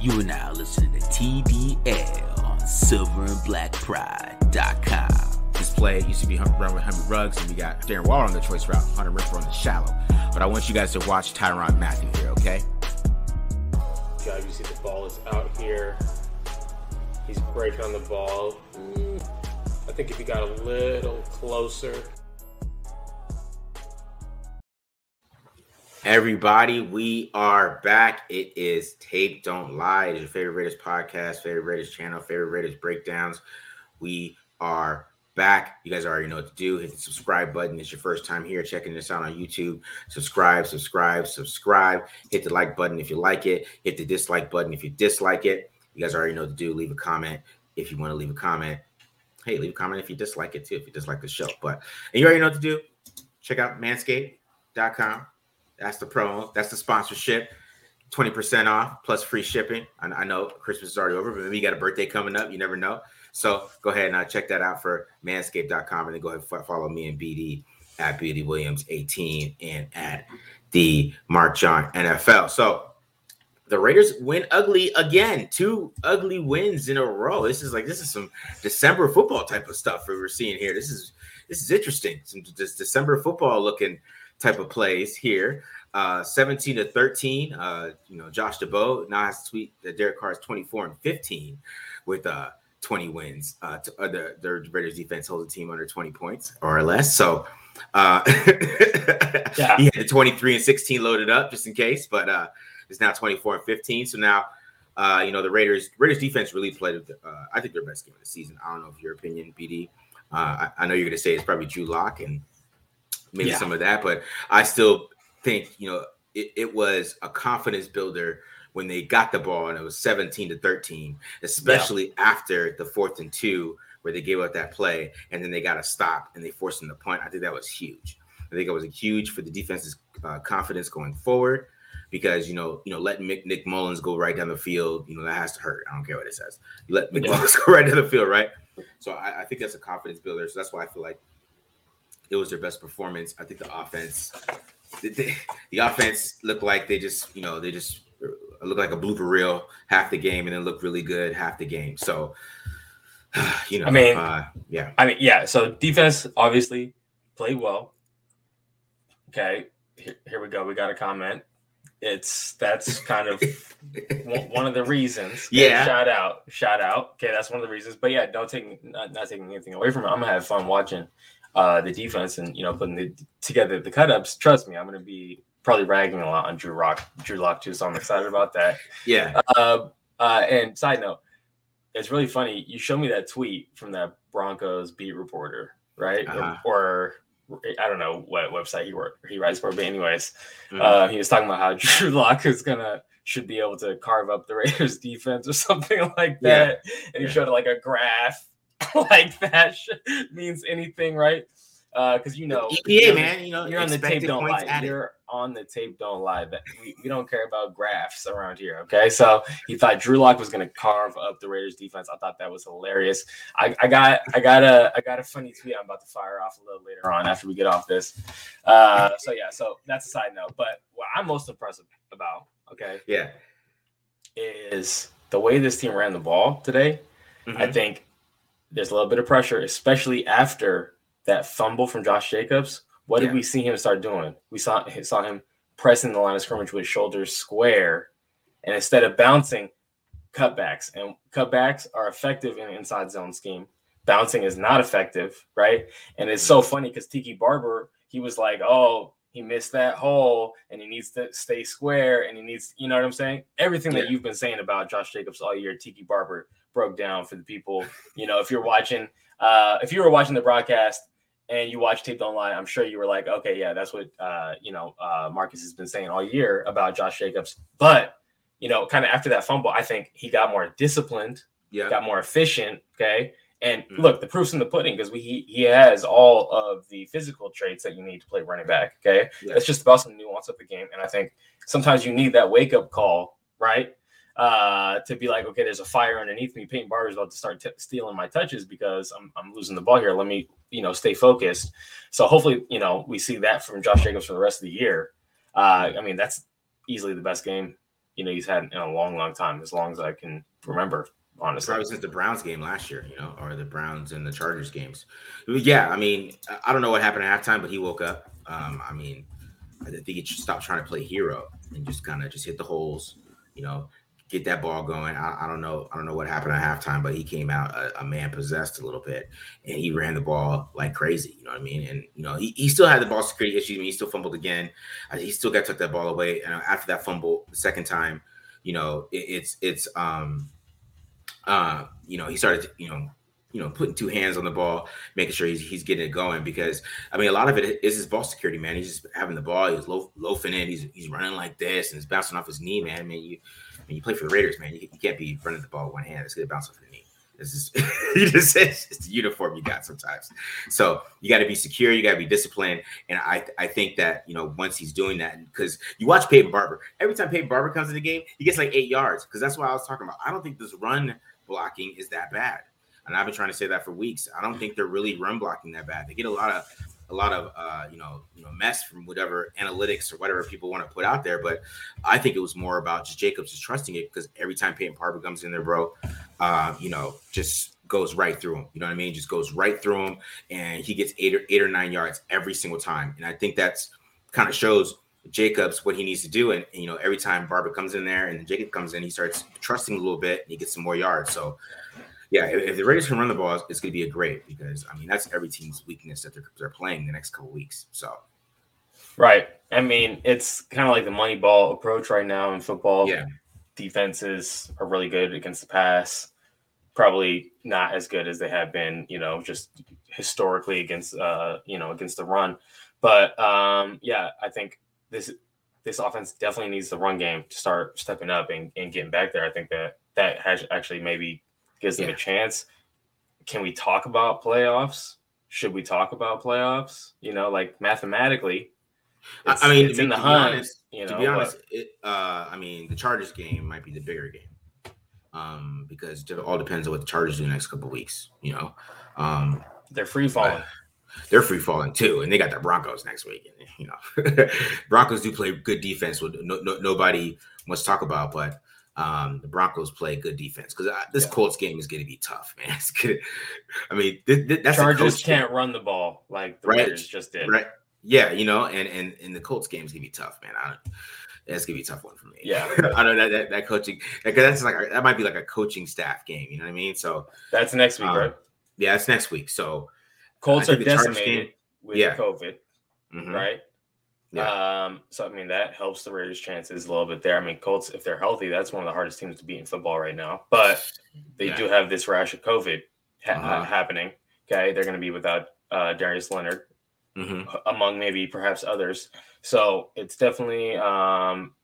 You are now listening to TBL on silverandblackpride.com. This play used to be run with Henry Ruggs, and we got Darren Waller on the choice route, Hunter Renfrow on the shallow. But I want you guys to watch Tyrann Mathieu here, okay? God, you see the ball is out here. He's breaking on the ball. Mm, I think if he got a little closer, Everybody, we are back. It is Tape Don't Lie. It is your favorite Raiders podcast, favorite Raiders channel, favorite Raiders breakdowns. We are back. You guys already know what to do. Hit the subscribe button. It's your first time here checking this out on YouTube. Subscribe, subscribe, subscribe. Hit the like button if you like it. Hit the dislike button if you dislike it. You guys already know what to do. Leave a comment if you want to leave a comment. Hey, leave a comment if you dislike it too, if you dislike the show. But and you already know what to do. Check out manscaped.com that's the promo. That's the sponsorship. 20% off plus free shipping. I, I, know Christmas is already over, but maybe you got a birthday coming up. You never know. So go ahead and uh, check that out for manscaped.com and then go ahead and follow me and BD at BD Williams 18 and at the Mark John NFL. So the Raiders win ugly again. Two ugly wins in a row. This is like this is some December football type of stuff we were seeing here. This is this is interesting. Some just December football looking type of plays here. Uh, 17 to 13. Uh, you know, Josh Dubow now has to tweet that Derek Carr is 24 and 15 with uh 20 wins. Uh, to, uh the, the Raiders defense holds the team under 20 points or less. So uh yeah. he had 23 and 16 loaded up just in case, but uh it's now 24 and 15. So now uh, you know, the Raiders Raiders defense really played uh, I think their best game of the season. I don't know if your opinion, BD. Uh, I, I know you're gonna say it's probably Drew Lock and maybe yeah. some of that. But I still think, you know, it, it, was a confidence builder when they got the ball and it was 17 to 13, especially yeah. after the fourth and two where they gave up that play and then they got a stop and they forced them to punt. I think that was huge. I think it was huge for the defense's uh, confidence going forward because you know, you know, letting Mick, Nick Mullens go right down the field, you know, that has to hurt. I don't care what it says. You let Nick yeah. Mullens go right down the field, right? So I, I, think that's a confidence builder. So that's why I feel like it was their best performance. I think the offense, the, the, the offense looked like they just, you know, they just look like a blooper reel half the game and then looked really good half the game. So, you know, I mean, uh, yeah, I mean, yeah. So defense obviously played well. Okay, here, here we go. We got a comment. It's that's kind of one of the reasons. Yeah. Shout out, shout out. Okay, that's one of the reasons. But yeah, don't take not, not taking anything away from it. I'm gonna have fun watching uh, the defense and you know putting the, together the cut ups. Trust me, I'm going to be probably ragging a lot on Drew Rock, Drew Lock too. So I'm excited about that. Yeah. Uh, uh, and side note, it's really funny. You showed me that tweet from that Broncos beat reporter, right? Uh-huh. Or, or, I don't know what website he worked he writes for, but anyways, mm-hmm. uh, he was talking about how Drew Lock is gonna should be able to carve up the Raiders defense or something like that. Yeah. And he yeah. showed like a graph like that means anything, right? Uh because uh, you know, EPA, man, you know, you're on the tape, don't lie. Added. You're on the tape, don't lie. But we, we don't care about graphs around here. Okay, so he thought Drew Lock was going to carve up the Raiders defense. I thought that was hilarious. I, I got, I got a, I got a funny tweet. I'm about to fire off a little later on after we get off this. Uh, so yeah, so that's a side note. But what I'm most impressed about, okay, yeah, is the way this team ran the ball today. Mm-hmm. I think there's a little bit of pressure, especially after that fumble from Josh Jacobs. What yeah. did we see him start doing? We saw saw him pressing the line of scrimmage with shoulders square, and instead of bouncing, cutbacks. And cutbacks are effective in an inside zone scheme. Bouncing is not effective, right? And it's so mm-hmm. funny because Tiki Barber, he was like, "Oh, he missed that hole, and he needs to stay square, and he needs, you know what I'm saying? Everything yeah. that you've been saying about Josh Jacobs all year, Tiki Barber broke down for the people. You know, if you're watching, uh, if you were watching the broadcast, and you watch Tape Don't Lie, I'm sure you were like, okay, yeah, that's what uh, you know uh, Marcus has been saying all year about Josh Jacobs. But you know, kind of after that fumble, I think he got more disciplined, Yeah. got more efficient. Okay, and Mhm. look, the proof's in the pudding because we he, he has all of the physical traits that you need to play running back. Okay, Yeah. it's just about some nuance of the game, and I think sometimes you need that wake up call, right? Uh, to be like, okay, there's a fire underneath me. Peyton Barber's about to start t- stealing my touches because I'm, I'm losing the ball here. Let me, you know, stay focused. So hopefully, you know, we see that from Josh Jacobs for the rest of the year. Uh, I mean, that's easily the best game, you know, he's had in a long, long time, as long as I can remember, honestly. Probably since the Browns game last year, you know, or the Browns and the Chargers games. Yeah, I mean, I- don't know what happened at halftime, but he woke up. Um, I mean, I think he should stop trying to play hero and just kind of just hit the holes, you know, get that ball going. I, I don't know, I don't know what happened at halftime, but he came out a, a man possessed a little bit, and he ran the ball like crazy. You know what I mean? And you know, he, he still had the ball security issues. I mean, he still fumbled again. Uh, he still got took that ball away, and after that fumble the second time, you know, it, it's it's um uh, you know, he started, you know, you know, putting two hands on the ball, making sure he's, he's getting it going. Because I mean, a lot of it is his ball security, man. He's just having the ball, he's loaf, loafing in, he's he's running like this, and it's bouncing off his knee, man. I mean, you when you play for the Raiders, man, you, you can't be running the ball with one hand. It's gonna bounce off your knee. It's just you just it's just the uniform you got sometimes. So you got to be secure, you got to be disciplined, and I I think that you know once he's doing that, because you watch Peyton Barber, every time Peyton Barber comes in the game, he gets like eight yards. Because that's what I was talking about. I don't think this run blocking is that bad, and I've been trying to say that for weeks. I don't think they're really run blocking that bad. They get a lot of a lot of uh, you know you know mess from whatever analytics or whatever people want to put out there. But I think it was more about just Jacobs just trusting it because every time Peyton Barber comes in there, bro, uh, you know, just goes right through him. You know what I mean? Just goes right through him, and he gets eight or eight or nine yards every single time. And I think that's kind of shows Jacobs what he needs to do. And, and, you know, every time Barber comes in there and Jacob comes in, he starts trusting a little bit and he gets some more yards. So yeah, if, the Raiders can run the ball, it's going to be a great because I mean that's every team's weakness that they're, they're playing the next couple weeks. So Right. I mean, it's kind of like the money ball approach right now in football. yeah, Defenses are really good against the pass. Probably not as good as they have been, you know, just historically against uh, you know, against the run. But um, yeah, I think this this offense definitely needs the run game to start stepping up and, and getting back there. I think that that has actually maybe gives them Yeah. a chance. Can we talk about playoffs? Should we talk about playoffs? You know, like mathematically, I- mean, it's to in be- the hunt. honest- you know, to be but- honest, it, uh, I mean the Chargers game might be the bigger game um, because it all depends on what the Chargers do the next couple weeks. You know, um, they're free falling. they're free falling too, and they got the Broncos next week. And, you know, Broncos do play good defense. With no, no, nobody wants to talk about, but um, the Broncos play good defense because this Yeah. Colts game is going to be tough, man. It's gonna, I mean, th- th- that's Chargers can't run the ball like the Right. Raiders just did. right? Yeah, you know, and and and the Colts game is gonna be tough, man. I don't, that's gonna be a tough one for me. Yeah. I don't know that that coaching because that's like that might be like a coaching staff game. You know what I mean? So That's next week, Um, right? yeah, it's next week. So Colts are decimated game- with yeah. COVID, mhm. right? Yeah. Um, so I mean that helps the Raiders' chances a little bit there. I mean, Colts, if they're healthy, that's one of the hardest teams to beat in football right now. But they Yeah. do have this rash of COVID ha- Uh-huh. happening. Okay, they're going to be without uh, Darius Leonard, Mhm. among maybe perhaps others. So it's definitely um,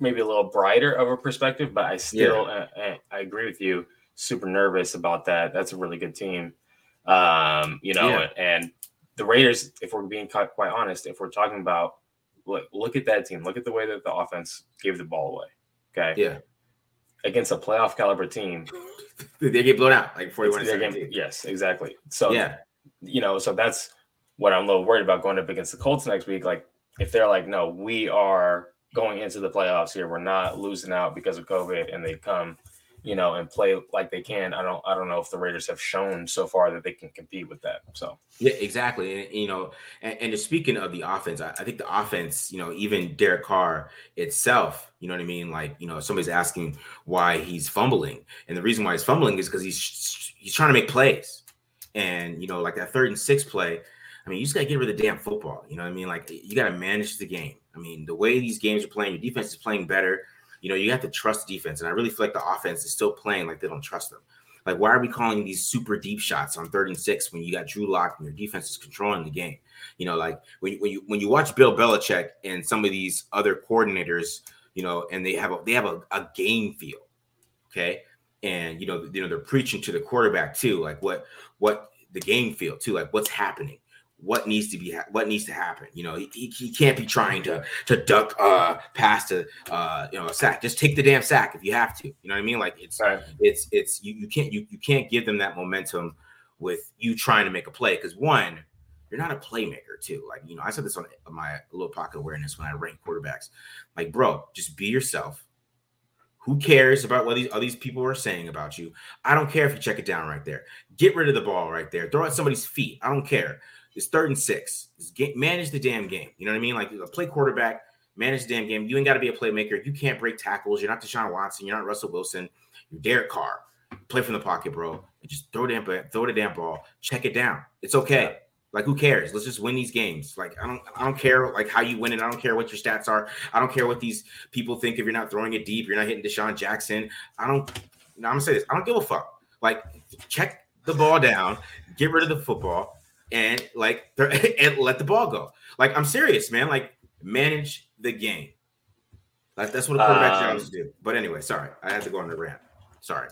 maybe a little brighter of a perspective, but I still uh, uh, I agree with you. Super nervous about that. That's a really good team. Um, you know, Yeah. and the Raiders, if we're being quite quite honest, if we're talking about look, look at that team, look at the way that the offense gave the ball away. Okay. Yeah, Against a playoff caliber team. they get blown out like forty-one to game- seventeen. Yes, exactly. So Yeah, you know, so that's what I'm a little worried about going up against the Colts next week. Like, if they're like, no, we are going into the playoffs here, we're not losing out because of COVID, and they come, you know, and play like they can. I don't, I don't know if the Raiders have shown so far that they can compete with that. So yeah, exactly. And you know, and, and speaking of the offense, I, I think the offense, you know, even Derek Carr itself, you know what I mean? Like, you know, somebody's asking why he's fumbling, and the reason why he's fumbling is because he's he's trying to make plays, and you know, like that third and sixth play. I mean, you just got to get rid of the damn football. You know what I mean? Like, you got to manage the game. I mean, the way these games are playing, your defense is playing better. You know, you have to trust defense. And I really feel like the offense is still playing like they don't trust them. Like, why are we calling these super deep shots on third and six when you got Drew Lock and your defense is controlling the game? You know, like when you, when you when you watch Bill Belichick and some of these other coordinators, you know, and they have a they have a, a game feel, okay, and you know, you know, they're preaching to the quarterback too, like what what the game feel too, like what's happening what needs to be ha- what needs to happen. You know, he, he, can't be trying to to duck uh past a uh you know a sack. Just take the damn sack if you have to. You know what I mean? Like it's right. it's it's you you can't you you can't give them that momentum with you trying to make a play because one you're not a playmaker too. Like you know, I said this on my little pocket awareness when I rank quarterbacks. Like, bro, just be yourself. Who cares about what these all these people are saying about you? I don't care if you check it down right there. Get rid of the ball right there. Throw at somebody's feet. I don't care. It's third and six. Game, manage the damn game. You know what I mean? Like play quarterback, manage the damn game. You ain't got to be a playmaker. You can't break tackles. You're not Deshaun Watson. You're not Russell Wilson. You're Derek Carr. Play from the pocket, bro. And just throw the damn throw the damn ball. Check it down. It's okay. Like who cares? Let's just win these games. Like I don't I don't care like how you win it. I don't care what your stats are. I don't care what these people think if you're not throwing it deep, you're not hitting DeSean Jackson. I don't I'm gonna say this. I don't give a fuck. Like check the ball down, get rid of the football, and like and let the ball go. Like I'm serious, man. Like manage the game. Like that's what a quarterback um, job do. But anyway, sorry, I had to go on the rant. Sorry.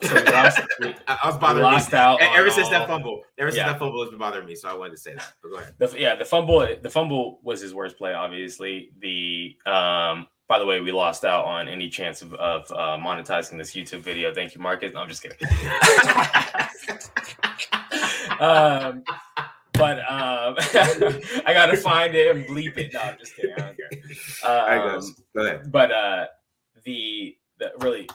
So we lost, we, I, was bothering lost me. out ever since that fumble. Ever since yeah. that fumble has been bothering me, so I wanted to say that. But go ahead. The, yeah, the fumble. The fumble was his worst play. Obviously, the um. By the way, we lost out on any chance of, of uh, monetizing this YouTube video. Thank you, Marcus. No, I'm just kidding. um, but um, I gotta find it and bleep it. No, I'm just kidding. I don't care. Um, Go ahead. But uh, the, the really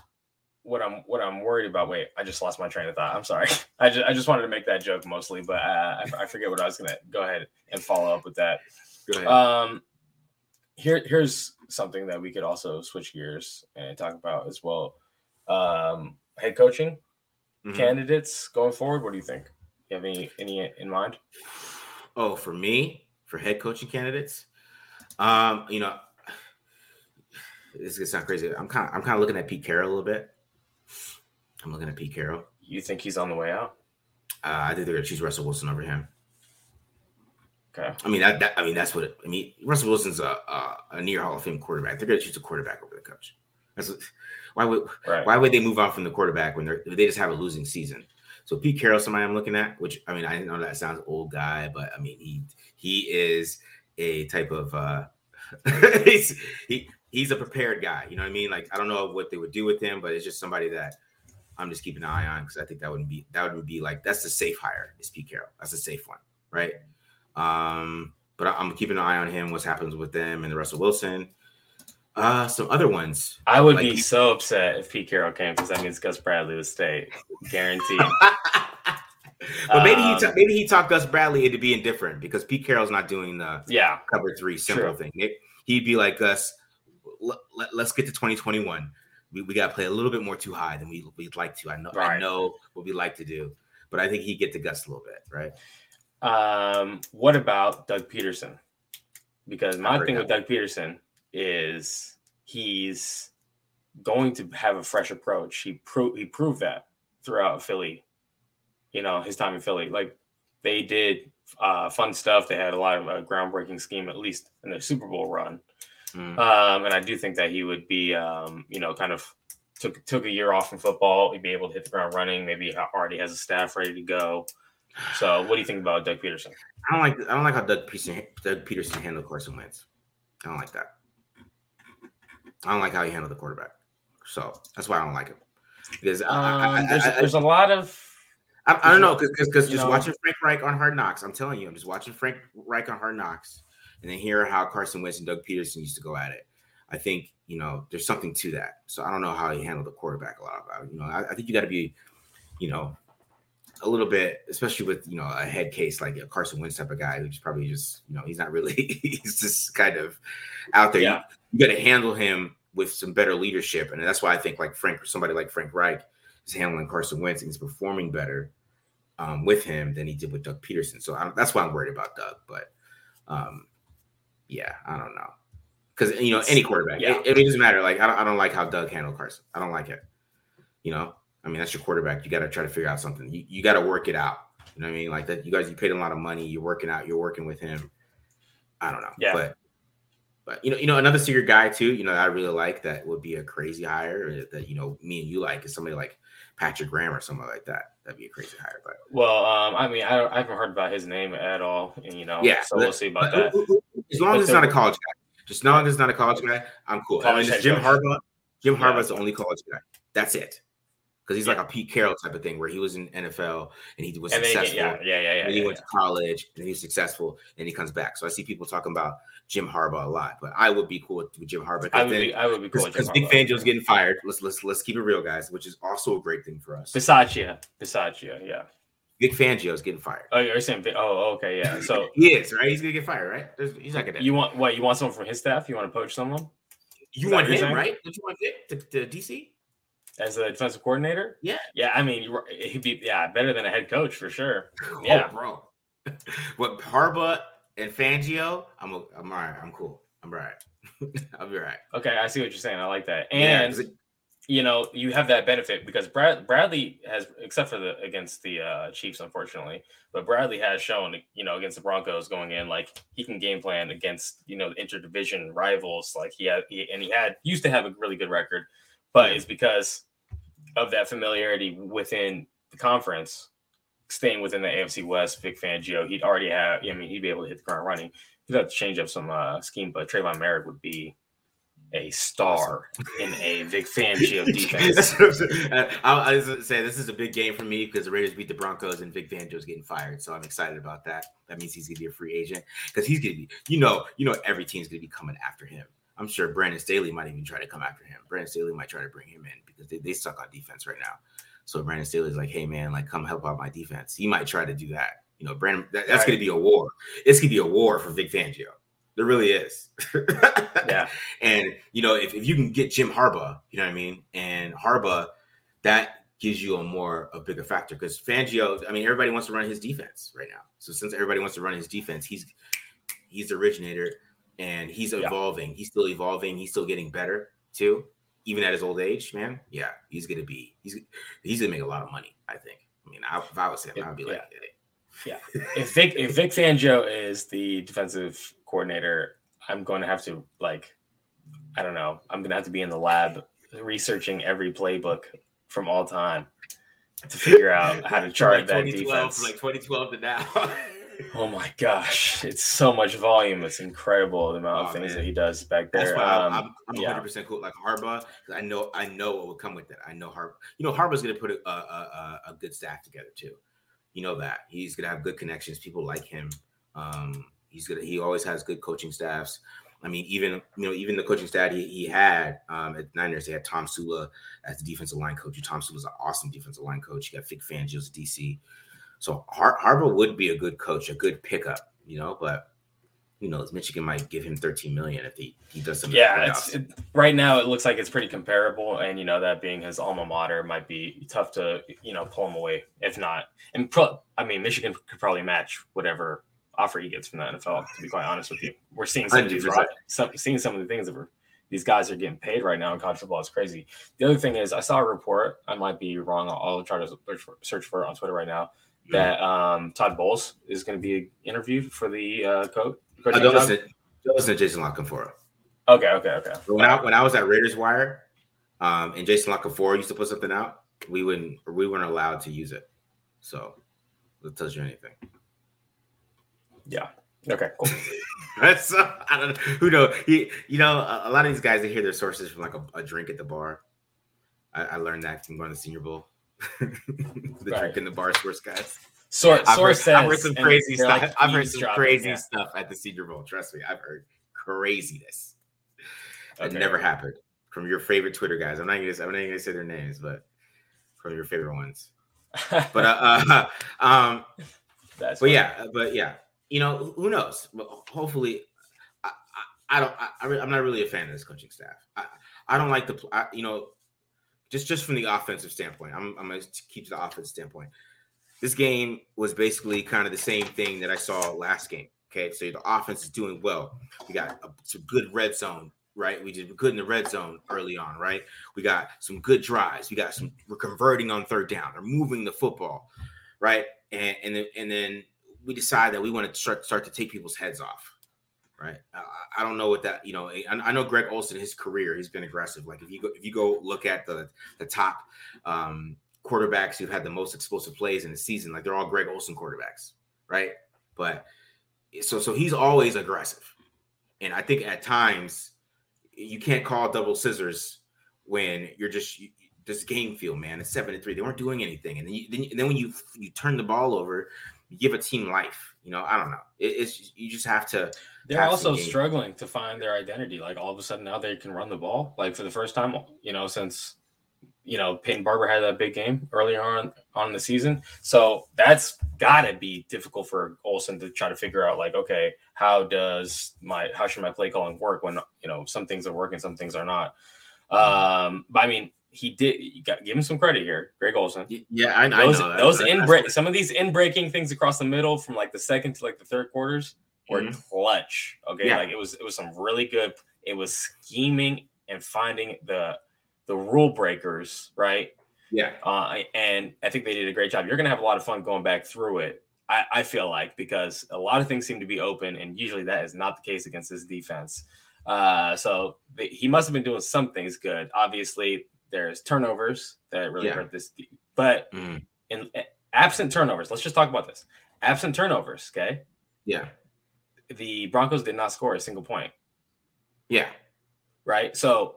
what I'm what I'm worried about. Wait, I just lost my train of thought. I'm sorry. I just I just wanted to make that joke mostly, but uh, I, I forget what I was gonna go ahead and follow up with that. Go ahead. Um, here here's something that we could also switch gears and talk about as well. Um, head coaching mm-hmm. candidates going forward. What do you think? You have any any in mind? Oh, for me, for head coaching candidates, um, you know, this is gonna sound crazy. I'm kind of I'm kind of looking at Pete Carroll a little bit. I'm looking at Pete Carroll. You think he's on the way out? Uh, I think they're gonna choose Russell Wilson over him. Okay. I mean that, that I mean that's what it, I mean. Russell Wilson's a, a, a near Hall of Fame quarterback. They're gonna choose a quarterback over the coach. That's what, why would right. why would they move on from the quarterback when they're they just have a losing season? So Pete Carroll, somebody I'm looking at, which I mean I know that sounds old guy, but I mean he he is a type of uh he's he he's a prepared guy. You know what I mean? Like I don't know what they would do with him, but it's just somebody that I'm just keeping an eye on because I think that wouldn't be that would be like that's the safe hire is Pete Carroll. That's a safe one, right? Um, but I'm keeping an eye on him. What's happens with them and the Russell Wilson. Uh, some other ones. I would like, be so upset if Pete Carroll came because that means Gus Bradley would stay, guaranteed. but maybe um, he ta- maybe he talked Gus Bradley into being different because Pete Carroll's not doing the yeah cover three simple True. thing. It, he'd be like Gus. Let, let, let's get to 2021 we, we got to play a little bit more too high than we, we'd like to. I know right. I know what we like to do, but I think he'd get to guts a little bit, right? Um, what about Doug Pederson? Because my thing with Doug Pederson is he's going to have a fresh approach. He proved he proved that throughout Philly. You know his time in Philly, like they did uh, fun stuff. They had a lot of uh, groundbreaking scheme, at least in their Super Bowl run. Mm. Um, and I do think that he would be, um, you know, kind of took took a year off from football. He'd be able to hit the ground running. Maybe already has a staff ready to go. So, what do you think about Doug Pederson? I don't like I don't like how Doug Pederson Doug Pederson handled Carson Wentz. I don't like that. I don't like how he handled the quarterback. So that's why I don't like him. Because um, I, I, there's, I, there's a lot of I, don't know because because just know, watching Frank Reich on Hard Knocks, I'm telling you, I'm just watching Frank Reich on Hard Knocks and then hear how Carson Wentz and Doug Pederson used to go at it. I think you know there's something to that. So I don't know how he handled the quarterback a lot. About you know, I, I think you got to be, you know, a little bit, especially with you know a head case like a Carson Wentz type of guy who's probably just you know he's not really he's just kind of out there. Yeah. You, got to handle him with some better leadership, and that's why I think like Frank, or somebody like Frank Reich, is handling Carson Wentz and he's performing better um, with him than he did with Doug Pederson. So I, that's why I'm worried about Doug, but. Um, yeah, I don't know. Because you know, any quarterback, yeah. it, it, doesn't matter. Like I don't, I don't like how Doug handled Carson. I don't like it. You know, I mean, that's your quarterback. You got to try to figure out something. You, you got to work it out. You know what I mean? Like that. You guys, you paid a lot of money. You're working out. You're working with him. I don't know. Yeah. But but you know, you know, another secret guy too. You know, I really like that would be a crazy hire that you know me and you like is somebody like Patrick Graham or something like that. That'd be a crazy hire. But well, um, I mean, I, I haven't heard about his name at all, and you know, yeah, so we'll see about that. As long as it's not a college guy, just as long as it's not a college guy, I'm cool. I mean, Jim Harbaugh. Jim Harbaugh's yeah. the only college guy. That's it because he's yeah. like a Pete Carroll type of thing, where he was in NFL and he was and successful. yeah, yeah, yeah, yeah. And he went to college and he was successful, and he comes back. So I see people talking about Jim Harbaugh a lot, but I would be cool with, Jim Harbaugh. I would, then, be, I would be cool because Vic Fangio's getting fired. Let's let's let's keep it real, guys, which is also a great thing for us. Bisaccia, Bisaccia, yeah. Vic Fangio's getting fired. Oh, you're saying? Oh, okay, yeah. So he is right. He's gonna get fired, right? There's, he's not gonna. You want what? You want someone from his staff? You want to poach someone? You want him, saying? right? Don't you want to, to DC? as a defensive coordinator. Yeah, yeah. I mean, he'd be yeah better than a head coach for sure. Oh, yeah, bro. What Harbaugh and Fangio, I'm I'm all right. I'm cool. I'm all right. I'll be all right. Okay, I see what you're saying. I like that. And yeah, you know, you have that benefit because Brad Bradley has, except for the against the uh, Chiefs, unfortunately, but Bradley has shown, you know, against the Broncos going in, like he can game plan against, you know, the interdivision rivals. Like he had, he, and he had used to have a really good record but it's because of that familiarity within the conference, staying within the AFC West. Vic Fangio, he'd already have. I mean, he'd be able to hit the ground running. He'd have to change up some uh, scheme, but Tre'von Moehrig would be a star in a Vic Fangio defense. I, I was say this is a big game for me because the Raiders beat the Broncos and Vic Fangio's getting fired, so I'm excited about that. That means he's gonna be a free agent because he's gonna be, you know, you know, every team's gonna be coming after him. I'm sure Brandon Staley might even try to come after him. Brandon Staley might try to bring him in because they, they suck on defense right now. So Brandon Staley's like, hey man, like come help out my defense. He might try to do that. You know, Brandon, that, that's right. gonna be a war. It's gonna be a war for Vic Fangio. There really is. yeah. And you know, if, if you can get Jim Harbaugh, you know what I mean? And Harbaugh, that gives you a more a bigger factor because Fangio, I mean, everybody wants to run his defense right now. So since everybody wants to run his defense, he's he's the originator and he's evolving. Yeah. He's still evolving. He's still getting better too, even at his old age. Man, yeah, he's gonna be he's he's gonna make a lot of money. I think. I mean, I, if I was him, I'd be like, yeah. yeah. If Vic if Vic Fangio is the defensive coordinator, I'm going to have to like, I don't know. I'm going to have to be in the lab researching every playbook from all time to figure out how to chart that defense. From like 2012 to now. Oh my gosh, it's so much volume. It's incredible the amount oh, of things man. that he does back there. That's why um, I'm, I'm, 100% cool. Like Harbaugh, I know I know what will come with it. I know Harbaugh. You know Harbaugh's going to put a, a, a, good staff together too. You know that he's going to have good connections. People like him. Um, he's gonna. He always has good coaching staffs. I mean, even you know, even the coaching staff he, he had um, at Niners, they had Tomsula as the defensive line coach. Tomsula's an awesome defensive line coach. You got Vic Fangio's DC. So Har- Harbaugh would be a good coach, a good pickup, you know, but who knows? Michigan might give him 13 million if he, he does something. Yeah, it's, it, right now it looks like it's pretty comparable, and you know that being his alma mater might be tough to you know pull him away. If not, and pro, I mean Michigan could probably match whatever offer he gets from the NFL. To be quite honest with you, we're seeing some of these some, seeing some of the things that we're these guys are getting paid right now in college football is crazy. The other thing is, I saw a report. I might be wrong. I'll, I'll try to search for, search for it on Twitter right now that um, Todd Bowles is going to be interviewed for the uh, coach. I don't listen, don't listen to Jason La Canfora. Okay, okay, okay. When I when I was at Raiders Wire, um, and Jason La Canfora used to put something out, we wouldn't we weren't allowed to use it. So that tells you anything. Yeah. Okay. Cool. That's uh, I don't know who know. He, you know, a, a, lot of these guys they hear their sources from like a, a drink at the bar. I, I, learned that from going to Senior Bowl. The right. drink in the bar source guys. Source, I've, heard, says, I've heard some crazy stuff. Like I've heard some crazy yeah. stuff at the Senior Bowl. Trust me, I've heard craziness. Okay. It never happened from your favorite Twitter guys. I'm not gonna. I'm not gonna say their names, but from your favorite ones. but uh, uh um, That's but funny. yeah, but yeah, you know, who knows? But hopefully, I, I, I don't. I, am not really a fan of this coaching staff. I, I don't like the. I, you know, just just from the offensive standpoint. I'm, I'm going to keep the offensive standpoint. This game was basically kind of the same thing that I saw last game. Okay, so the offense is doing well. We got a, some good red zone right? We did good in the red zone early on, right? We got some good drives. We got some. We're converting on third down. They're moving the football, right? And and then, and then we decide that we want to start start to take people's heads off, right? Uh, I don't know what that you know. I, I, know Greg Olson, his career, he's been aggressive. Like if you go if you go look at the the top um, quarterbacks who've had the most explosive plays in the season, like they're all Greg Olson quarterbacks, right? But so so he's always aggressive, and I think at times you can't call double scissors when you're just you, this game feel, man. It's seven to three. They weren't doing anything, and then, you, then, then when you you turn the ball over, you give a team life. You know, I don't know. It, it's you just have to. They're also struggling to find their identity. Like all of a sudden now they can run the ball. Like for the first time, you know, since you know Peyton Barber had that big game earlier on on the season. So that's got to be difficult for Olson to try to figure out. Like, okay, how does my how should my play calling work when you know some things are working, some things are not. Um, but I mean, he did. You got give him some credit here, Greg Olson. Yeah, I, those, I know those in break. Some of these in breaking things across the middle from like the second to like the third quarters were mm-hmm. clutch. Okay, yeah. like it was it was some really good. It was scheming and finding the the rule breakers, right? Yeah. Uh, and I think they did a great job. You're going to have a lot of fun going back through it. I, I, feel like because a lot of things seem to be open, and usually that is not the case against this defense. Uh, so the, he must have been doing some things good. Obviously, there's turnovers that really yeah. hurt this, but mm. in absent turnovers, let's just talk about this. Absent turnovers, okay? Yeah. The Broncos did not score a single point. Yeah. Right. So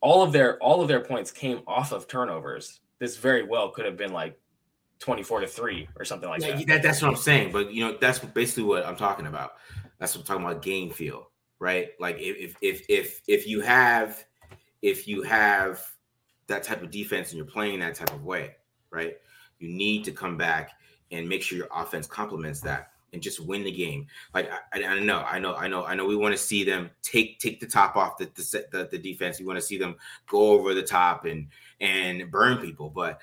all of their all of their points came off of turnovers. This very well could have been like 24 to 3 or something like yeah, that. that. That's what I'm saying. But you know, that's basically what I'm talking about. That's what I'm talking about game feel, right? Like if if if if you have if you have that type of defense and you're playing that type of way, right? You need to come back and make sure your offense complements that and just win the game. Like I, I know, I know, I know, I know. We want to see them take take the top off the the, the, the defense. We want to see them go over the top and and burn people. But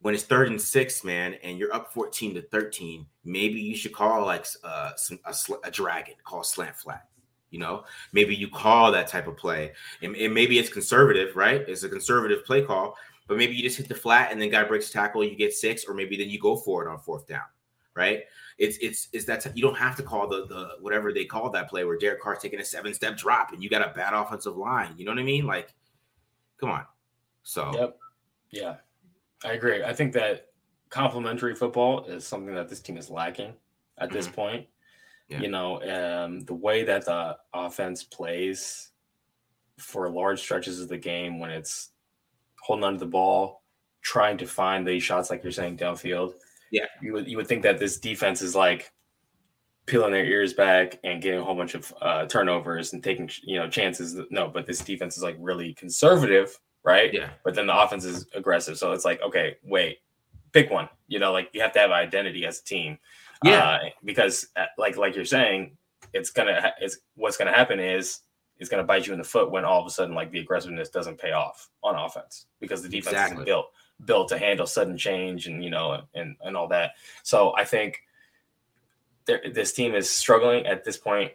when it's third and six, man, and you're up 14 to 13, maybe you should call like uh, some, a, a dragon, call slant flat. You know, maybe you call that type of play, and, and maybe it's conservative, right? It's a conservative play call, but maybe you just hit the flat and then guy breaks tackle, you get six, or maybe then you go for it on fourth down, right? It's it's it's that you don't have to call the the whatever they call that play where Derek Carr's taking a seven step drop and you got a bad offensive line. You know what I mean? Like, come on. So yep, yeah, I agree. I think that complementary football is something that this team is lacking at this mm-hmm. point. Yeah. You know, um, the way that the offense plays for large stretches of the game when it's holding onto the ball, trying to find these shots, like you're saying, downfield yeah, you would you would think that this defense is like peeling their ears back and getting a whole bunch of uh, turnovers and taking you know chances. No, but this defense is like really conservative, right? Yeah. But then the offense is aggressive, so it's like okay, wait, pick one. You know, like you have to have identity as a team. Yeah. Uh, because uh, like like you're saying, it's gonna it's what's gonna happen is it's gonna bite you in the foot when all of a sudden like the aggressiveness doesn't pay off on offense because the defense exactly. isn't built built to handle sudden change and you know and and all that. So I think this team is struggling at this point,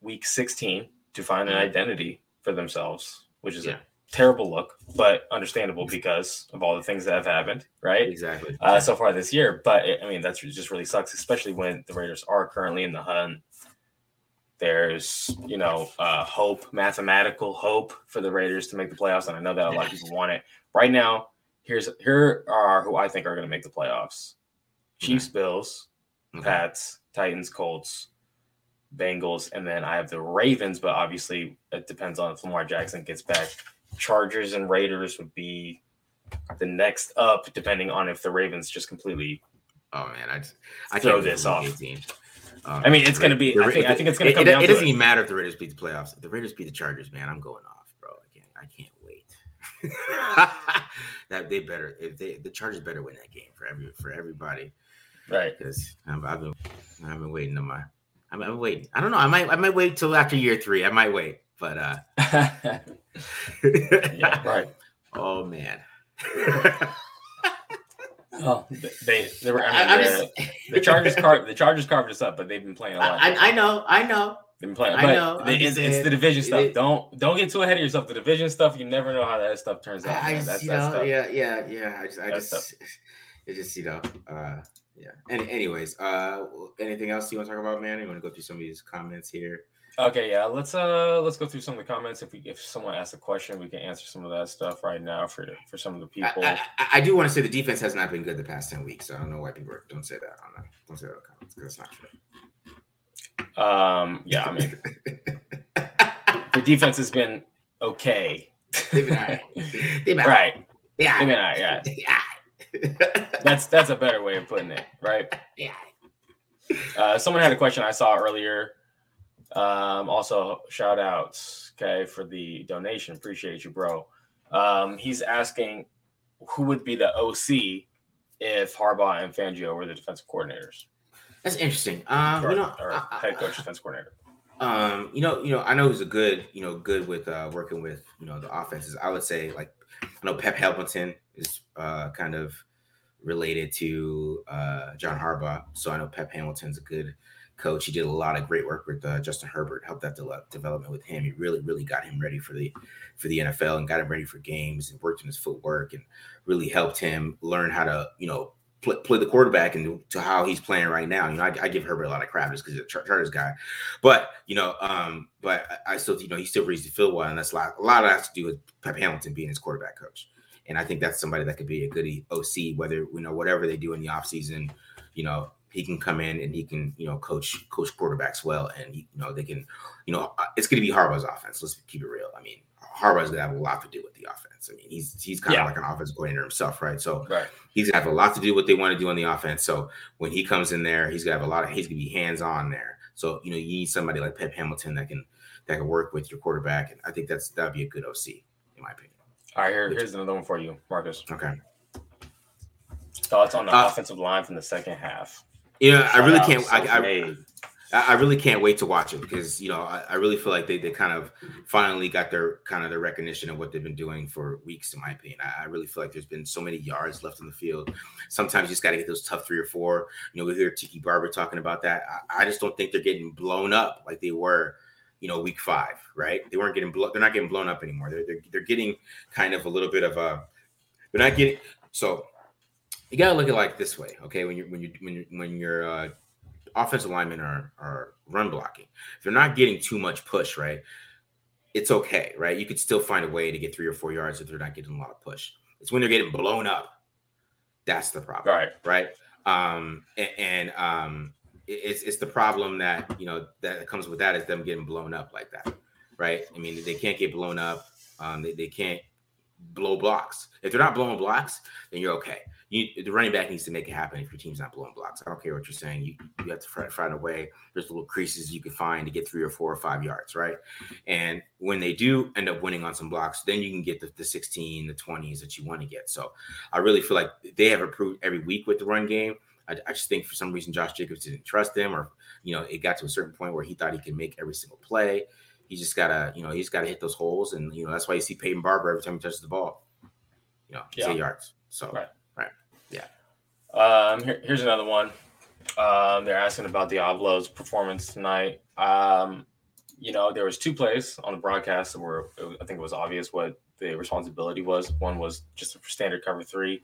week 16, to find an mm-hmm. identity for themselves, which is yeah. a terrible look, but understandable because of all the things that have happened, right? Exactly. Uh, so far this year, but it, I mean that's just really sucks, especially when the Raiders are currently in the hunt. There's, you know, uh, hope, mathematical hope for the Raiders to make the playoffs, and I know that a lot of people want it. Right now, here's here are who I think are going to make the playoffs: Chiefs, okay. Bills, okay. Pats, Titans, Colts, Bengals, and then I have the Ravens. But obviously, it depends on if Lamar Jackson gets back. Chargers and Raiders would be the next up, depending on if the Ravens just completely. Oh man, I just, I throw this off. Um, I mean, it's going to be. I think, I think it's going to come it, down. It, doesn't even matter if the Raiders beat the playoffs. If the Raiders beat the Chargers, man, I'm going off, bro. I can't. I can't that they better if they the Chargers better win that game for every for everybody, right? Because I've, I've, been I've been waiting on my I'm, I'm, waiting. I don't know. I might I might wait till after year three. I might wait, but uh, yeah, right. Oh man. Oh, they they were. I mean, just, the Chargers carved the Chargers carved us up, but they've been playing a lot. I, I know, I know, been playing, but know, the, it's, it's, the division stuff. It, don't don't get too ahead of yourself. The division stuff, you never know how that stuff turns out. I, just, you know, yeah, yeah, yeah. I just, I just, it just, you know, uh, yeah. And anyways, uh, anything else you want to talk about, man? You want to go through some of these comments here? Okay, yeah. Let's uh let's go through some of the comments. If we if someone asks a question, we can answer some of that stuff right now for for some of the people. I, I, I do want to say the defense has not been good the past ten weeks. So I don't know why people don't say that on that. Don't say that comments because it's not true. Um. Yeah. I mean, the defense has been okay. They've been all right. They've been right. Yeah. They've been all right. Yeah. yeah. that's that's a better way of putting it, right? Yeah. Uh, someone had a question I saw earlier um, also, shout outs, okay, for the donation. Appreciate you, bro. Um, he's asking who would be the OC if Harbaugh and Fangio were the defensive coordinators. That's interesting. Um, or, you know, or head coach, defense coordinator. Um, you know, you know, I know who's a good, you know, good with uh, working with, you know, the offenses. I would say like, I know Pep Hamilton is uh, kind of related to uh, John Harbaugh, so I know Pep Hamilton's a good coach. He did a lot of great work with uh, Justin Herbert, helped that de- development with him. He really, really got him ready for the for the NFL and got him ready for games and worked on his footwork and really helped him learn how to, you know, play, play the quarterback and to how he's playing right now. You know, I, I give Herbert a lot of crap just because he's a Char- Chargers guy, but you know, um, but I, still, you know, he still reads the field well, and that's a lot. A lot of that has to do with Pep Hamilton being his quarterback coach. And I think that's somebody that could be a good OC, whether you know whatever they do in the offseason, you know, he can come in and he can you know coach coach quarterbacks well, and he, you know they can you know uh, it's going to be Harbaugh's offense. Let's keep it real. I mean, Harbaugh's going to have a lot to do with the offense. I mean, he's he's kind yeah. of like an offensive coordinator himself, right? So right. he's going to have a lot to do with what they want to do on the offense. So when he comes in there, he's going to have a lot of he's going to be hands on there. So you know you need somebody like Pep Hamilton that can that can work with your quarterback, and I think that's that'd be a good OC in my opinion. All right, here, here's another one for you, Marcus. Okay. Thoughts on the uh, offensive line from the second half? Yeah, I really can't. I, I, I, really can't wait to watch it because you know I, I, really feel like they, they kind of finally got their kind of their recognition of what they've been doing for weeks. In my opinion, I, I really feel like there's been so many yards left in the field. Sometimes you just got to get those tough three or four. You know, we hear Tiki Barber talking about that. I, I, just don't think they're getting blown up like they were. You know, week five, right? They weren't getting blown. They're not getting blown up anymore. They're, they're they're getting kind of a little bit of a. They're not getting so you gotta look at it like this way, okay? When you when you when you when your uh, offensive linemen are are run blocking, if they're not getting too much push, right? It's okay, right? You could still find a way to get three or four yards if they're not getting a lot of push. It's when they're getting blown up that's the problem, right? Right. Um, and, and um, it's it's the problem that you know that comes with that is them getting blown up like that, right? I mean, they can't get blown up. Um, they, they can't blow blocks. If they're not blowing blocks, then you're okay you, the running back needs to make it happen if your team's not blowing blocks. I don't care what you're saying. You you have to find a way. There's little creases you can find to get three or four or five yards, right? And when they do end up winning on some blocks, then you can get the, the 16, the 20s that you want to get. So I really feel like they have improved every week with the run game. I, I just think for some reason Josh Jacobs didn't trust them, or you know, it got to a certain point where he thought he could make every single play. He just gotta, you know, he's gotta hit those holes, and you know that's why you see Peyton Barber every time he touches the ball. You know, yeah. yards. So right. Um, here, here's another one. Um, they're asking about Deablo's performance tonight. Um, you know, there was two plays on the broadcast where I think it was obvious what the responsibility was. One was just a standard cover three,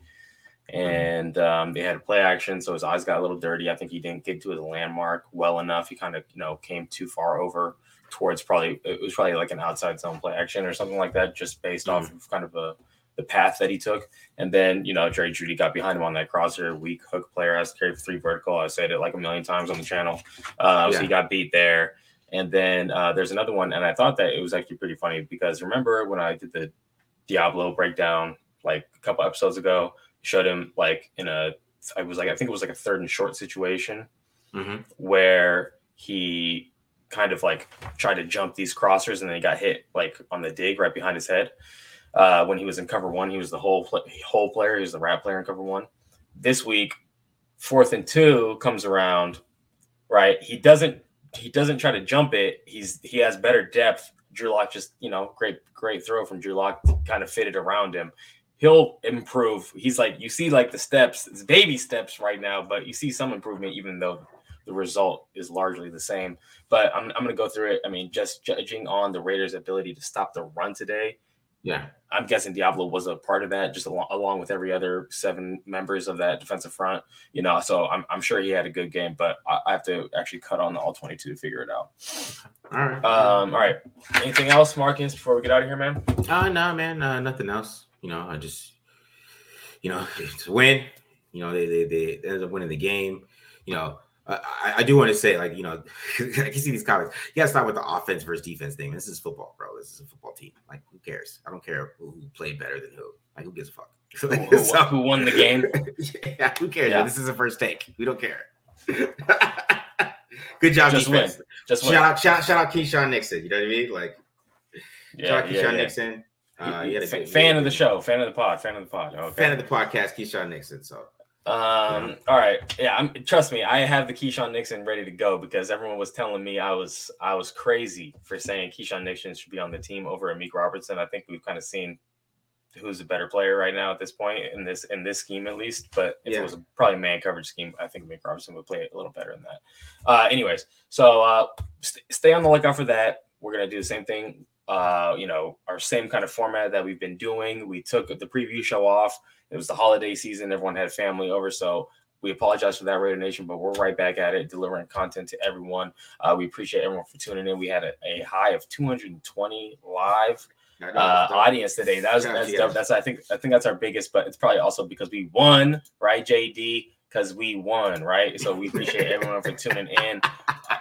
and um, they had a play action, so his eyes got a little dirty. I think he didn't get to his landmark well enough. He kind of you know came too far over towards probably it was probably like an outside zone play action or something like that, just based mm-hmm. off of kind of a the path that he took. And then, you know, Jerry Jeudy got behind him on that crosser, weak hook player, has to carry three vertical. I said it like a million times on the channel. Uh, yeah. So he got beat there. And then uh, there's another one. And I thought that it was actually pretty funny because remember when I did the Deablo breakdown like a couple episodes ago, showed him like in a, I was like, I think it was like a third and short situation mm-hmm. where he kind of like tried to jump these crossers and then he got hit like on the dig right behind his head. Uh, when he was in cover one, he was the whole play, whole player. He was the rat player in cover one. This week, fourth and two comes around, right? He doesn't he doesn't try to jump it. He's he has better depth. Drew Lock just you know great great throw from Drew Lock kind of fitted around him. He'll improve. He's like you see like the steps, it's baby steps right now, but you see some improvement even though the result is largely the same. But I'm, I'm going to go through it. I mean, just judging on the Raiders' ability to stop the run today, Yeah. I'm guessing Deablo was a part of that, just along, along with every other seven members of that defensive front. You know, so I'm, I'm sure he had a good game, but I, I have to actually cut on the all 22 to figure it out. All right. Um, all right. Anything else, Marcus, before we get out of here, man? Uh, no, man, uh, nothing else. You know, I just, you know, it's a win. You know, they they they ended up winning the game. You know, I, I- I do want to say, like, you know, I can see these comments. You gotta start with the offense versus defense thing. This is football, bro. This is a football team. Like, who cares? I don't care who, who played better than who. Like, who gives a fuck? Who, who- So- who won the game? yeah, who cares? Yeah. This is a first take. We don't care. Good job, Just win. defense. Just Shout win. out, shout, shout out Keisean Nixon. You know what I mean? Like, Yeah, shout out yeah, Keisean yeah. Nixon. Uh, he had a Fa- good- fan of the show, fan of the pod, fan of the pod. Okay. fan of the podcast, Keisean Nixon. So Um, all right. Yeah, I'm trust me, I have the Keisean Nixon ready to go because everyone was telling me I was I was crazy for saying Keisean Nixon should be on the team over Amik Robertson. I think we've kind of seen who's a better player right now at this point in this in this scheme at least. But if Yeah. it was a, probably man coverage scheme, I think Amik Robertson would play a little better than that. Uh, anyways, so uh, st- stay on the lookout for that. We're gonna do the same thing. Uh, you know, our same kind of format that we've been doing. We took the preview show off. It was the holiday season. Everyone had family over, so we apologize for that, Raider Nation, but we're right back at it, delivering content to everyone. Uh, we appreciate everyone for tuning in. We had a, a high of 220 live uh, audience today. That was that's yeah. That's I think I think that's our biggest, but it's probably also because we won, right, JD? Because we won, right? So we appreciate everyone for tuning in.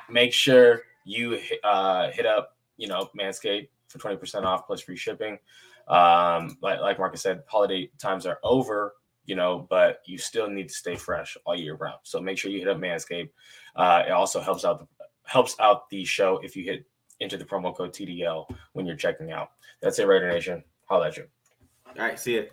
Make sure you hit- uh, hit up, you know, Manscaped for twenty percent off plus free shipping. Um, like like Marcus said, holiday times are over, you know, but you still need to stay fresh all year round. So make sure you hit up Manscaped. Uh, it also helps out helps out the show if you hit into the promo code TDL when you're checking out. That's it, Raider Nation. Holla at you. All right, see ya.